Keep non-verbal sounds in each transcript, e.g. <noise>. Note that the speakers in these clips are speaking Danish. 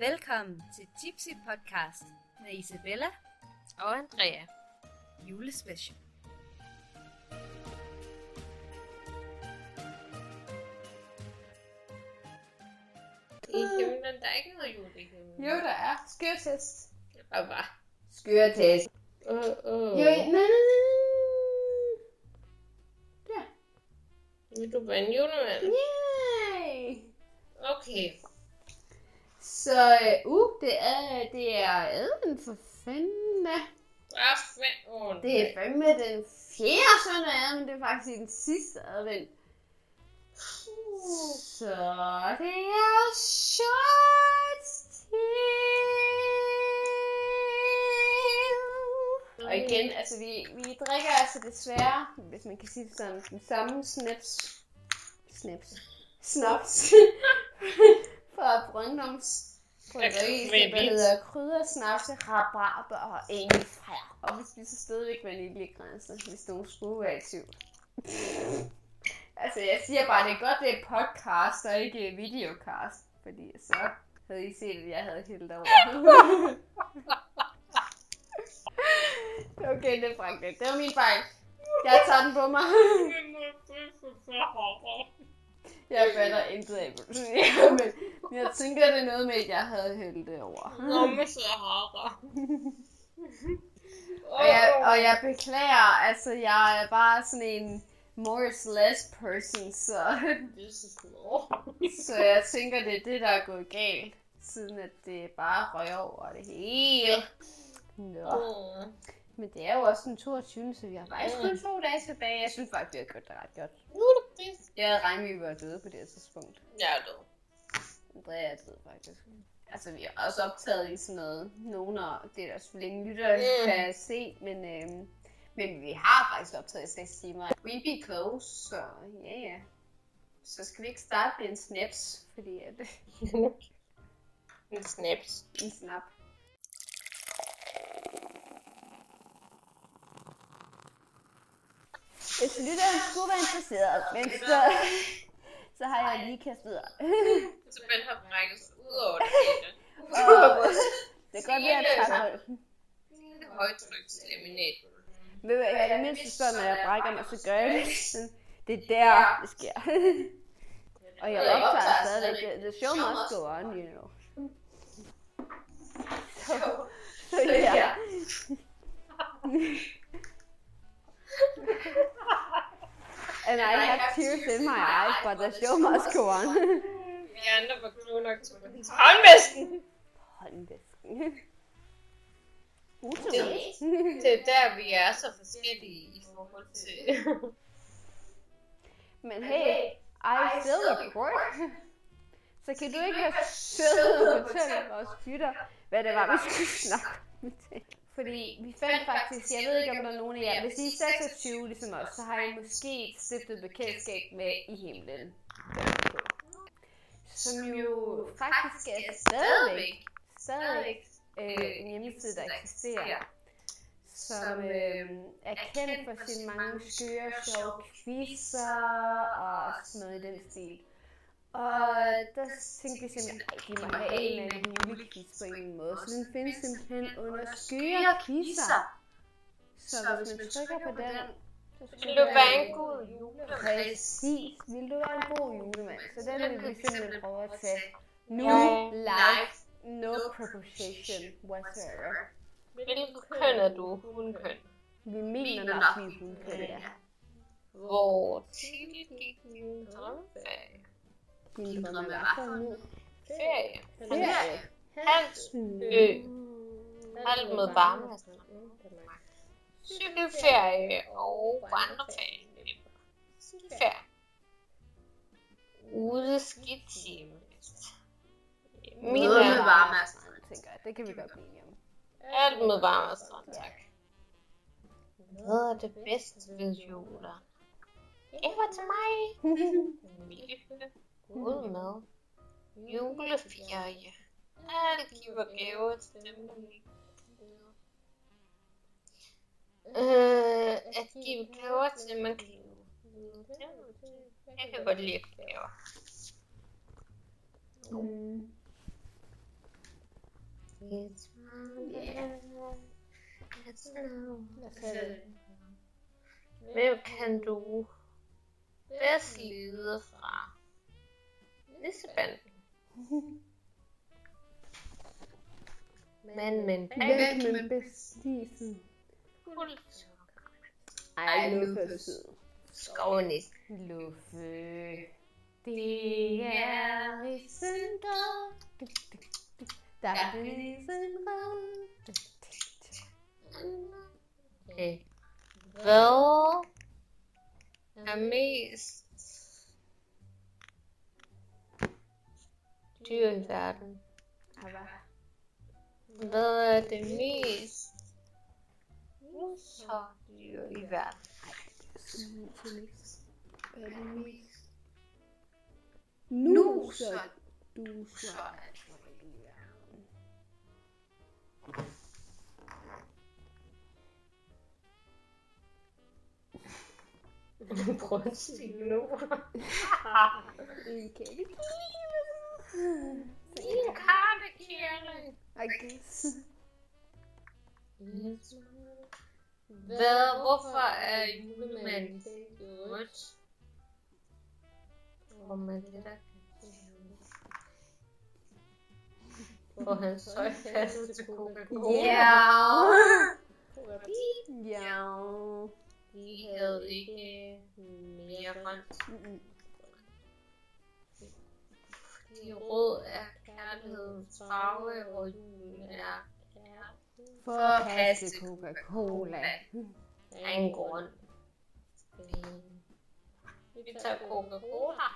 Velkommen til Tipsy Podcast med Isabella Og Andrea. julespecial. I himlen, der er ikke noget jul i himlen. Jo, der er. Skørtest. Og bare. Skørtest. Uh, uh. Jo, nej, nej, nej. Der. Vil du være en julemand? Yay! Okay. Så, øh, uh, det er, det er advent for fanden? Det er fandme den fjerde søndag advent, det er faktisk den sidste advent. Så det er short Og igen, altså vi, vi drikker altså desværre, hvis man kan sige det sådan, den samme snaps, snaps, snaps <laughs> <laughs> fra Brøndums Bryggeri, vi- hedder kryddersnaps, rabarber og ingefær. Og vi spiser stadigvæk vaniljekranse, hvis nogen skulle være i tvivl. altså jeg siger bare, det er godt, det er podcast og ikke videocast, fordi så havde I set, at jeg havde hældt over. okay, det er Frank. Det var min fejl. Jeg tager den på mig. <laughs> Jeg fatter intet af, hvad du siger, men jeg tænker, det er noget med, at jeg havde hældt det over. Nå, med Sahara. Og jeg, og jeg beklager, altså jeg er bare sådan en more is less person, så, så jeg tænker, det er det, der er gået galt, siden at det bare røg over det hele. Nå. Mm. Men det er jo også den 22. så vi har faktisk kun to dage tilbage. Jeg synes faktisk, vi har gjort det ret godt. Nu er det bedst. Jeg havde regnet, vi var døde på det her tidspunkt. Jeg er død. Andrea er død faktisk. Altså, vi har også optaget i sådan noget. Nogle af det er der selvfølgelig ingen lytter, Mm. kan se, men, øhm, men vi har faktisk optaget i 6 timer. We be close, så ja, ja. Så skal vi ikke starte med en snaps, fordi at <laughs> En snaps. en snap. Hvis lytteren skulle være interesseret, men så, så har jeg lige kastet op. Så man har brækket ud over det hele. Og det kan godt være, at jeg tager Højtrykslaminat. Ved du, jeg er det mindste sådan, når jeg brækker mig, så gør jeg det. Det er der, det sker. Og jeg optager stadigvæk. The, the show must go on, you know. <laughs> Så, så ja. <laughs> And I have tears in my eyes, but the show must go on. <laughs> Vi andre var kloge nok til håndvasken. Håndvæsken. Det, det er der, vi er så forskellige i forhold til... Men hey, I still record. <laughs> Så kan du ikke være sød og fortælle vores lytter, hvad det var, vi skulle <laughs> snakke om. Fordi vi fandt faktisk, jeg ved ikke om der er nogen af jer, hvis I er 26 ligesom os, så har I måske stiftet bekendtskab med i himlen. Som jo faktisk er stadigvæk, stadigvæk øh, en hjemmeside, der eksisterer. Som øh, er kendt for sine mange skøre, sjove quizzer og sådan noget i den stil. Og der tænkte vi simpelthen, at vi må have en eller anden julequiz på en eller anden måde. Så den findes simpelthen under skøre quizzer. Så hvis man trykker på den, Vil du være en god julemand? Præcis. Vil du være en god julemand? Så den vil vi simpelthen prøve at tage nu live. No proposition whatsoever. Hvilket køn er du? Hundkøn. Vi mener nok, vi er hundkøn, ja. Hvor tidligt gik min drømmeferie? Din drømme er for nu. Ferie. Ferie. Hans ø. Alt med varme. Cykelferie og vandreferie. Skiferie. Ude skitime. Min Noget med er varme og sådan noget, tænker jeg. Det kan vi godt blive om. alt med varme og strand, tak. Hvad er det bedste ved juler? Gaver til mig. <laughs> Familiehygge. God mad. Juleferie. Alt giver gaver til dem, der ikke. Øh, at give gaver til, man kan Jeg kan godt lide gaver. Mm. It's It's. Hvem kan du bedst lide fra nissebanden? Men, men, lide sådan? pulser. Ej, Luffe sød. Skovnis. Luffe. Det er rissen død. Der er rissen rød. Okay. Hvad er mest dyr i verden? Hvad er det mest dyr i verden? Hvad er det mest? Nuser. Duser. <laughs> Prøv at sige nu. <laughs> En kække. En kartekirle. I guess. Hvad, hvorfor er julemanden rødt? Hvor man det der Får han tøj passet til Coca-Cola? Ja. De havde ikke mere grønt. Fordi rød er kærlighedens farve, og julen er. For at passe Coca-Cola. Der er en grund. Vi tager Coca-Cola.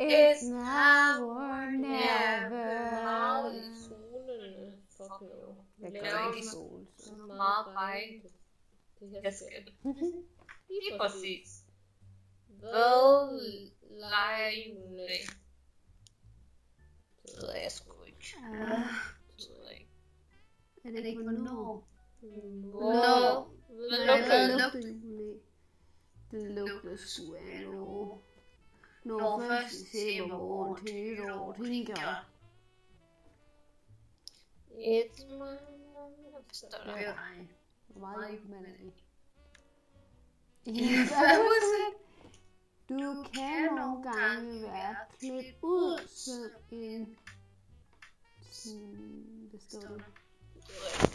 It's now or Meget never. i solen. Fuck no. Jeg gør ikke sol. så meget regn. Jeg skal. <laughs> Lige præcis. Hvad leger julen af? Det ved jeg sgu ikke. Det ved jeg ikke. Er det ikke hvornår? Hvor? Hvad lugter det? lugter julen af? Det lugter sgu Sådan, hvad står der?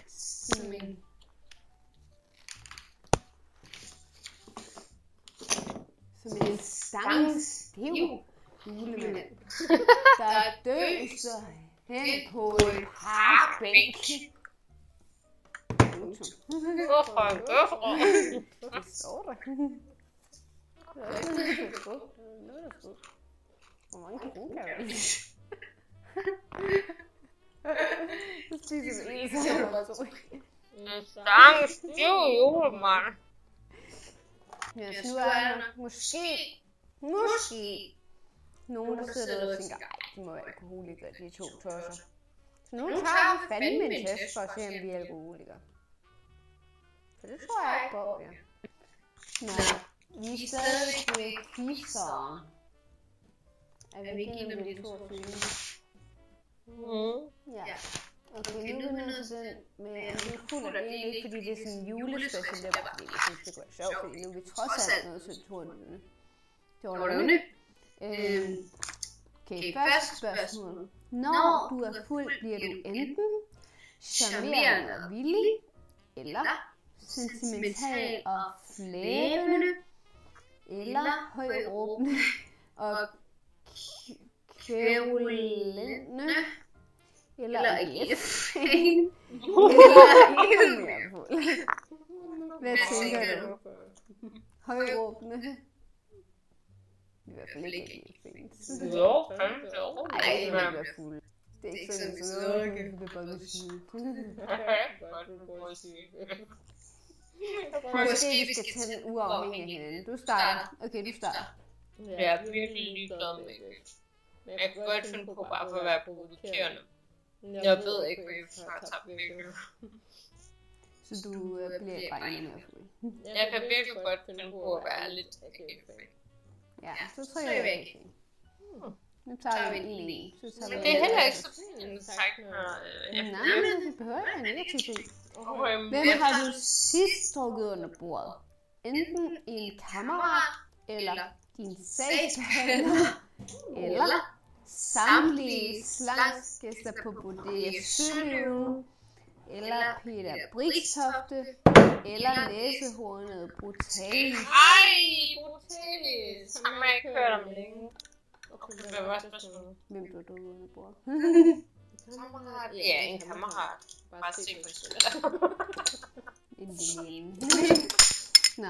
Som en... Som en stangstiv julemand, <laughs> der døser hen på en parkbænk. Hvorfor? <laughs> Det står der. Det er står. Det er står. Hvor mange kan vi <laughs> to. Stang stiv julemand. Ja, så nu er der måske, måske nogen, der sidder derude og tænker, ej, de må være alkoholikere, de to tosser. Så nu tager vi fandme en test for at se, om vi er alkoholikere. For det tror jeg ikke på, ja. Nå, vi er stadig ved quizeren. Er vi ikke inde på de 22? Mm. Ja. Okay, nu er vi til med, at fuld af det, egentlig ikke fordi det er sådan en julespecial, det er bare fordi vi synes, det kunne være sjovt, fordi nu er vi trods alt nået til 22. 22. Øhm, okay, første spørgsmål. Når du er fuld, bliver du enten charmerende og villig, eller sentimental og flæbende, eller højråbende og k- kvævlende, eller eller fuld. Hvad tænker du? Højråbende. I hvert fald ikke helt fans. Jo, fandme jo. Ej, det vil være fuld. Det er ikke sådan, så noget, det bliver bare snydt. Måske vi skal tage den uafhængig af hinanden. Du starter. Okay, du starter. Jeg er virkelig ligeglad med det. Jeg kan godt finde på bare for at være provokerende. Jeg ved ikke, hvad jeg har tabt virkelig. Så du øh, bliver bare endnu mere fuld. Jeg kan virkelig godt finde på at være lidt akavet. Ja, så tror jeg, jeg okay. Nu tager vi en en. Men det er en. heller ikke så fint sagt, når... øh, Nej, men det behøver ikke være negativt. Hvem har du sidst trukket under bordet? Enten en kammerat, eller din sagsbehandler, <laughs> eller samtlige slangsgæster på Bodega Søløven, eller Peter Brikstofte, eller næsehornet Brutalis. Ej, brutalis! Ham har ikke hørt om længe. Okay, det var også spørgsmål. Hvem blev du under bordet? <laughs> Kammerat? Ja, en kammerat. Bare se på. <laughs> En. <laughs> Nå.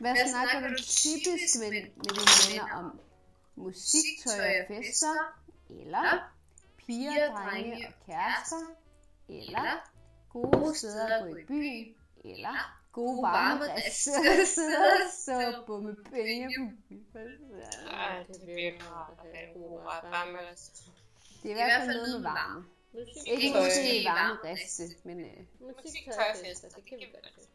Hvad snakker du typisk med, med dine venner om? Musik, tøj og fester? Eller piger, drenge og kærester? Eller gode steder at gå i byen? Eller gode varme stå <laughs> og bumme penge på byfest? Ej, det er virkelig rart at have varme Det er i hvert fald noget med varme. Musik, Ikke måske varme riste, men øh, musik, tøj og fester, det kan vi godt finde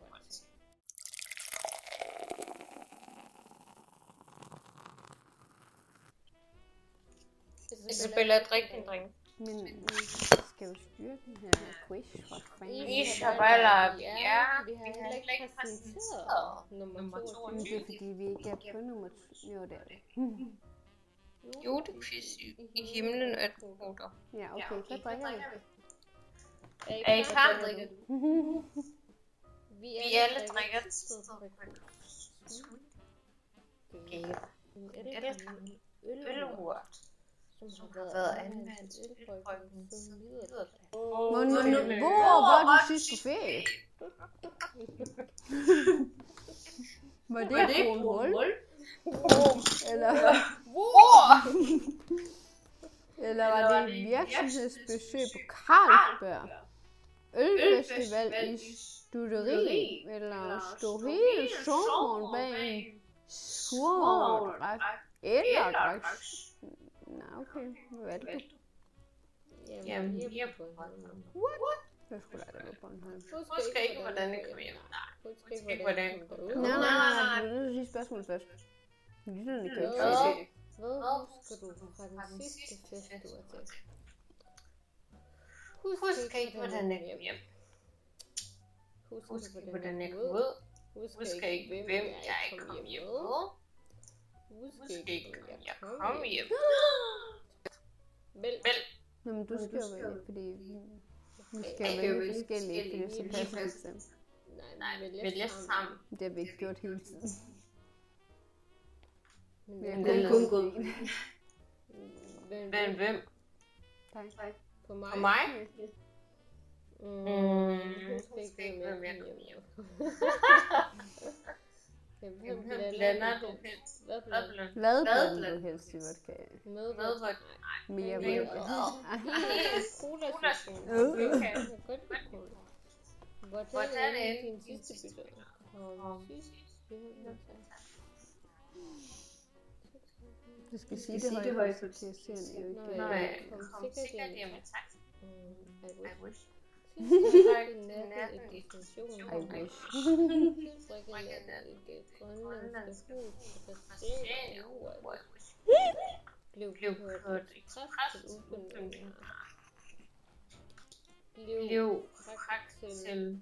Isabella, drik en drink. men vi skal jo styre den her quiz for fanden. Isabella, ja, vi har heller ikke præsenteret nummer Nummer 22. Men det er fordi, vi ikke er på nummer to. Jo, det er det. Julequiz i, i himlen og ruter. Ja, okay, så drikker vi. Er I klar, drikke? <laughs> Vi alle drikker til ølurt, som har været anvendt til ølbrygning siden middelalderen. Hvor <laughs> var du sidst på ferie? var det på hul? <laughs> Eller, eller var det et virksomhedsbesøg på Carlsberg? Ølfestival i studeri? Eller stå hele sommeren bag en skurvogndræk? Eller drak... Okay. Hvad er det du? Jamen, vi er på Bornholm. Jeg skulle da være på Bornholm. Husk ikke, hvordan det kom hjem. Nej, Husk husk ikke, hvordan det kom ud. Nej, nej, nej, du er nødt til at sige spørgsmålet først. Lytterne kan ikke se det. Hvad husker du fra den sidste fest, du var til? Husk ikke, hvordan det kom hjem. Husk Husk ikke, ikke, hvordan jeg kom ud. Husk ikke, hvem jeg kom hjem med. Husk ikke, hvem jeg kom hjem. <gasps> Vel, Vel, Nå, men du skal jo vælge, fordi vi skal Jeg jo vælge vælge forskellige, fordi det så passer ikke til. nej, nej, vælg vælg jer sammen. Det har vi ikke gjort hele tiden. Men har vælg kun gået sammen. <laughs> Hvem, hvem, hvem? Tak. På mig? Og mig? Mm, Mm, husk ikke, hvem <laughs> jeg kom hjem med. Hvem Hvem blander blander du du helst? helst? Hvad Hvad blander blander Hvad Hvad blander du blander helst i vodka? Med Med vodka? vodka? Mere Med vodka. Cola Cola system. Øh. Jeg kan godt lide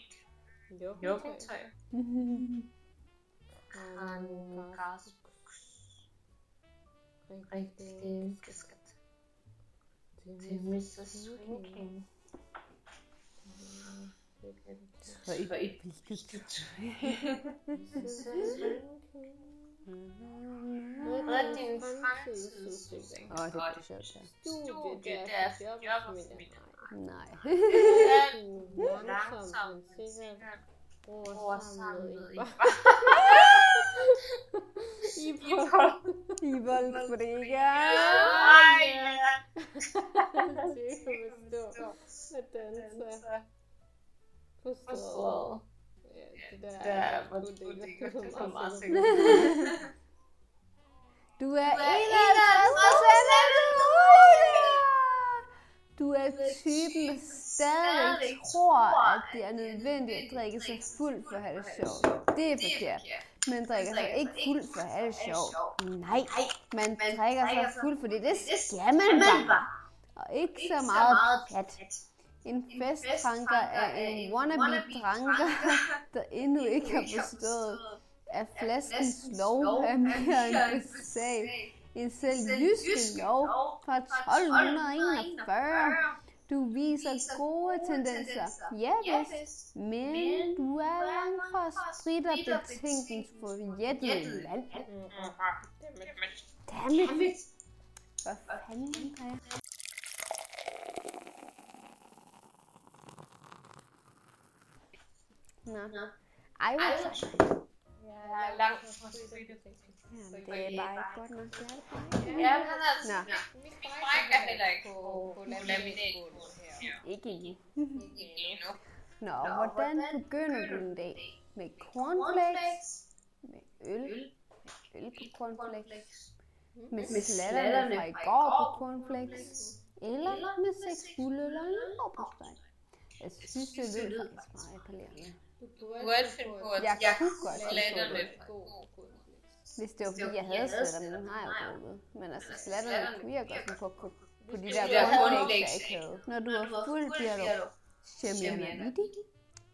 jo? Jo, Jobbetøj. Karen <laughs> Græs. Rigtig Rigtig skat. Til Mr. Swinking. Så i hvilket Hvad er din fremtidsudsigt? Åh, det bliver sjovt, ja. Studie, det er for job og familie. Nej. Du langsomt, sikkert bruger sammen med i I Volksfriga. <laughs> Ej, ja. <laughs> Det kan forstå. At danse. På strået. Ja, det der er sgu det så meget meget sikker sikker på. Du er 51 Du er typen, der stadig tror, at det er nødvendigt at drikke sig fuld for at have det sjovt. Det er forkert. Man drikker sig ikke fuld for at have det sjovt. Nej, man drikker sig fuld, fordi det skal man bare. Og ikke så meget pjat. En festdranker er en wannabe-dranker, <laughs> der endnu ikke har forstået, at flaskens lov er mere end besag end selv jyske lov fra 1241. Du viser gode tendenser, ja vist, men du er langt fra sprit og betænkningsfuld jættede land. Dammit! Hvad fanden er jeg? Nå. Ej, hvor er langt fra. Jamen, det er bare ikke godt nok hjerteblod. Ja, han er Nå, Mit bræk er heller ikke på, på her. ikke endnu. Ikke endnu. Nå, hvordan begynder du en dag? Med cornflakes? Med øl? Med øl på cornflakes? Med slatterne fra i går på cornflakes? Eller med seks fulde eller en råbosteg? Jeg synes, det lyder faktisk meget appellerende. At Jeg jeg kunne godt slatterne Hvis det var fordi, jeg havde slatter, men den har jeg jo drukket. Men altså, slatterne kunne jeg godt på på, på de der de der cornflakes, jeg ikke havde. Når du er fuld, bliver du Shamianavidi,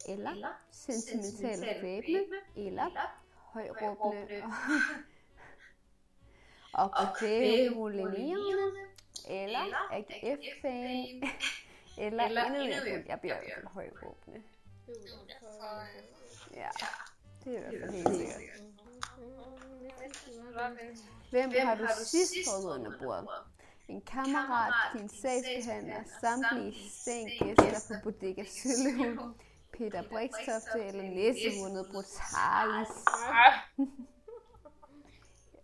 eller sentimental og fæbende, eller højråbende. <laughs> og, kvæverulinerende, eller AGF-fan, <laughs> eller endnu mere fuld. Jeg bliver i hvert fald højråbende. Ja, det er i hvert fald helt sikkert. Hvem har du sidst fået under bordet? En kammerat, din sagsbehandler, samtlige stængæster på Bodega Søløv, Peter Brikstofte eller næsehornet Brutalis.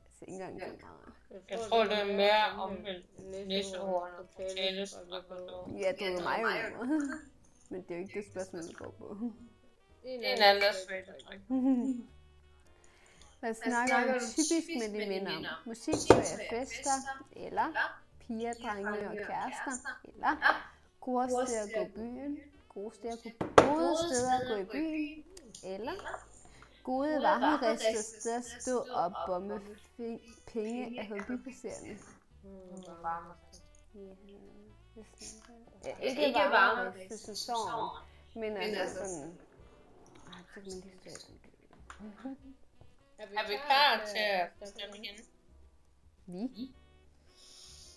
Altså, ikke engang kammerat. Jeg tror, det er mere om og potatoes. Ja, det er mig jo. Men det er jo ikke det spørgsmål, det går på. Det er en anden sværdetryk. Hvad snakker du typisk med dine venner? Musik, tøj og fester, eller piger, drenge og kærester, eller gode steder at gå i byen, gode steder at gå, gode steder at gå i byen, eller gode varmerester steder at stå og bomme fi- penge af hobbybasserende. Ja, ikke varmerester som sådan, men altså sådan... Ah, så kan man lige stå sådan. Er vi klar til at stemme igen? Vi?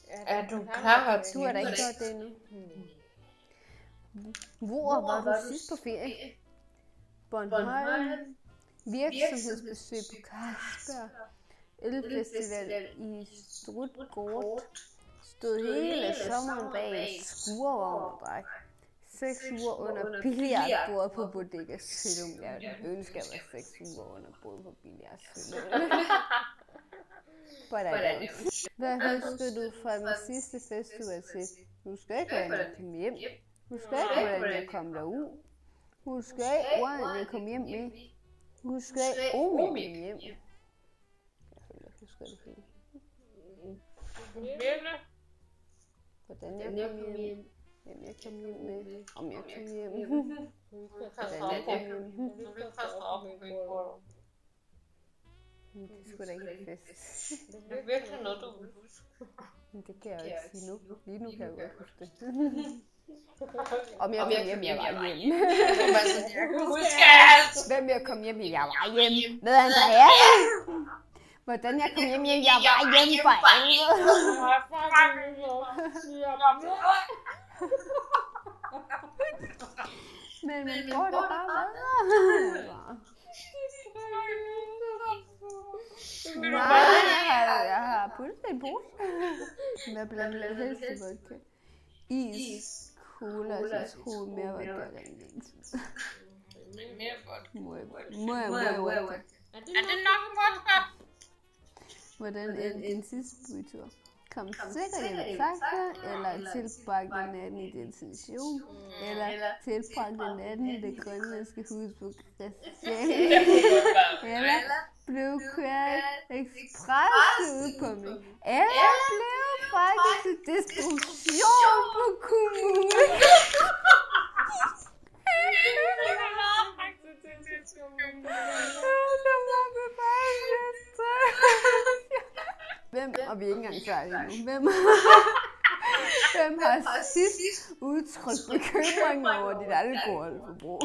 Er du klar til Du har da ikke gjort det endnu. Hvor var du sidst på ferie? Bornholm. Virksomhedsbesøg på Carlsberg. Ølfestival i Strutgård. Stod hele sommeren bag skurvogn og drak. Seks uger under billiardbordet på Bodega Sølum. Jeg ønsker, at jeg var seks uger under bordet på billiard Sølum. But I don't. Hvad husker du fra den sidste fest, du var til? Husker ikke, hvordan jeg kom hjem. Husker ikke, hvordan jeg kom derud. Husker ikke, hvordan jeg kom hjem med. Husker ikke, om jeg kom hjem. Jeg føler, jeg husker det fint. Virkelig? Hvordan jeg kom hjem. Hvem jeg kom hjem med. Om jeg kom hjem. Hvordan jeg kom hjem. Men Det sgu da ikke fest. Det er virkelig noget, du vil huske. Men det kan jeg jo ikke sige nu. Lige nu kan jeg jo godt huske det. <laughs> Om jeg kom hjem, jeg var hjemme. <laughs> Jeg. Hvem jeg kom hjem, jeg var hjemme. Med Andrea. Hvordan jeg kom hjem, jeg var hjemme for helvede. Men man får det bare bedre. Nej, jeg har, jeg har puttet det i en pose. Med blandt andet helst i vodka. Is, cola, citron, mere vodka, rent Mere godt. Må jeg, må jeg, må jeg vodka. Er det nok vodka? Hvordan endte din sidste bytur? kom sikkert hjem taxa, eller tilbragte natten i destination, eller tilbragte natten i det grønlandske hus på Christiania, <laughs> <laughs> eller blev kørt ekspresudkomning, eller blev fragtet <laughs> til destruktion på kommunen. Hvem, og vi er ikke engang færdige nu, hvem, <laughs> hvem har sidst udtrykt bekymring over dit alkoholforbrug?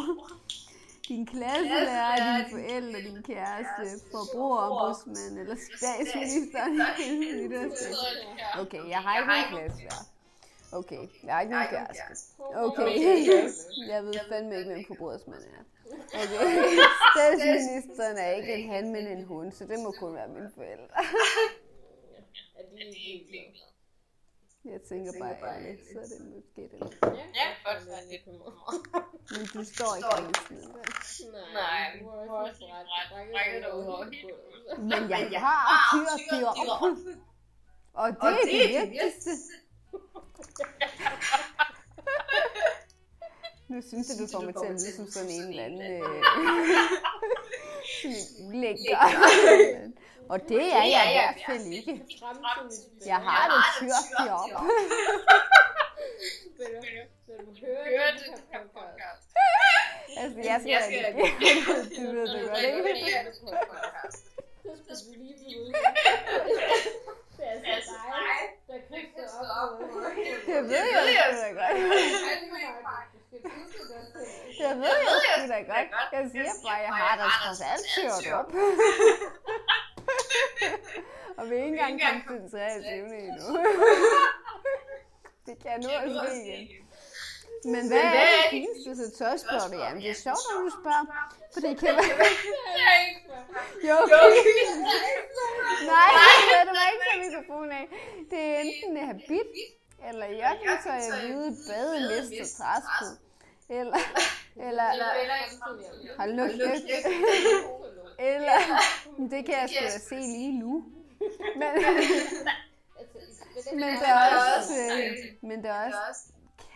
Din klasselærer, dine forældre, din kæreste, forbrugerombudsmand eller statsministeren. i. <laughs> Okay, jeg har ikke nogen klasselærer. Okay, jeg har ikke nogen kæreste. Okay, jeg ved fandme ikke, hvem forbrugersmand er. <laughs> Okay, statsministeren. er ikke en han, men en hund, så det må kun være mine forældre. Er de ikke ligeglade? Jeg tænker bare ærligt, så er det måske det. Ja, godt være lidt <laughs> Men du står ikke på listen. vel? Nej, vores ret brækket over hovedet. Men jeg har dyr. Og det er det vigtigste. Nu synes jeg, du får mig til at lyde som sådan en eller anden <laughs> øh, sådan en ulækker. <laughs> Og det er jeg i hvert fald ikke. Jeg har det tyrt job. Vil du, vil du høre den her podcast? Altså, jeg skal ikke. Du ved det godt, ikke? Så skal lige. Det er altså dig, der kaster op Det ved jeg sgu da godt. Det ved jeg sgu da godt. Jeg siger bare, jeg har da trods alt op. Og vi er ikke engang kommet til den 23. endnu. <laughs> Det kan nu også ske igen. Men hvad er det fineste, så tør spørger du? Jamen, det er sjovt, at du spørger. For det kan være... Jo, Nej, det er må ikke tage mikrofonen af. Det er enten det habit, eller joggingtøj af hvide bademester træsko. Eller, eller, hold nu kæft. Eller, det kan jeg sgu se lige nu. <laughs> Men, men der er også, øh, men der er også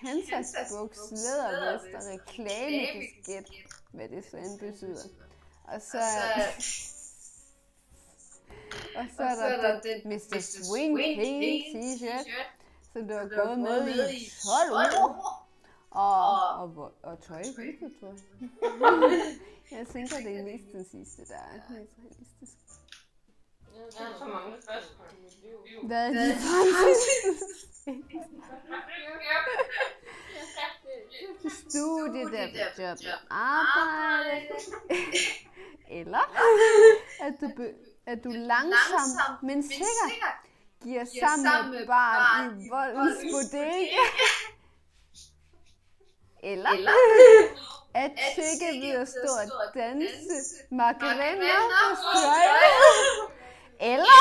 Kansas buks, lædervest og reklamekasket, hvad det så end betyder. Og så, og så <laughs> er der den Mr. Swing King t-shirt, som du har gået med i 12 år. Og, og, og, og tøj, hvilket tøj? <laughs> Jeg tænker, det er mest den sidste, der er mest realistisk. Jeg har så mange spørgsmål i mit liv. Hvad er dit fremtidsudsigter? Studie, der job arbejde. Eller at du, be, at du langsomt, men sikkert giver sammen med barn i voldens bodega. <laughs> Eller at tjekke ved at stå og danse macarena på strøget. Eller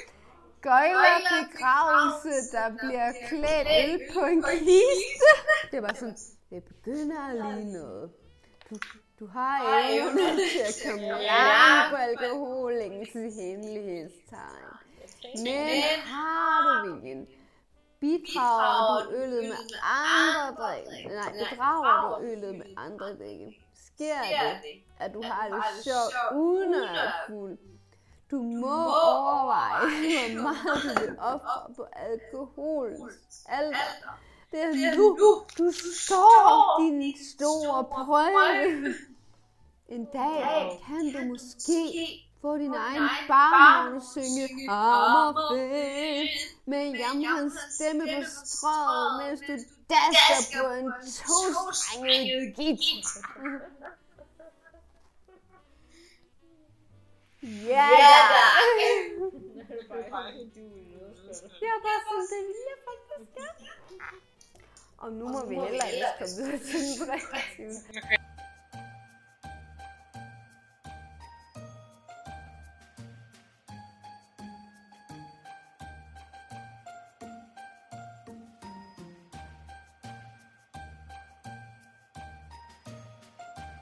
<laughs> gøjler begravelse, der bliver klædt øl på en kiste. Det var sådan, det begynder at ligne noget. Du, du har evnen til at komme langt på alkoholingens hemmelighedstegn. Men har du viljen? Bidrager du øllet med andre drikke? Nej, bedrager du øllet med andre drikke? Sker det, at du har det sjovt uden at fuld? Du må overveje, hvor <laughs> <laughs> meget du vil ofre på alkoholens alder. Det er nu, du står din store prøve. <laughs> En dag kan du måske få din egen barn og synge Hammerfest. Med Jamhans stemme på strøget, mens du dasker på en tostrenget guitar. Ja da! Jeg er bare sådan, det vil jeg faktisk gerne. Og nu må vi heller ikke komme videre til den 23.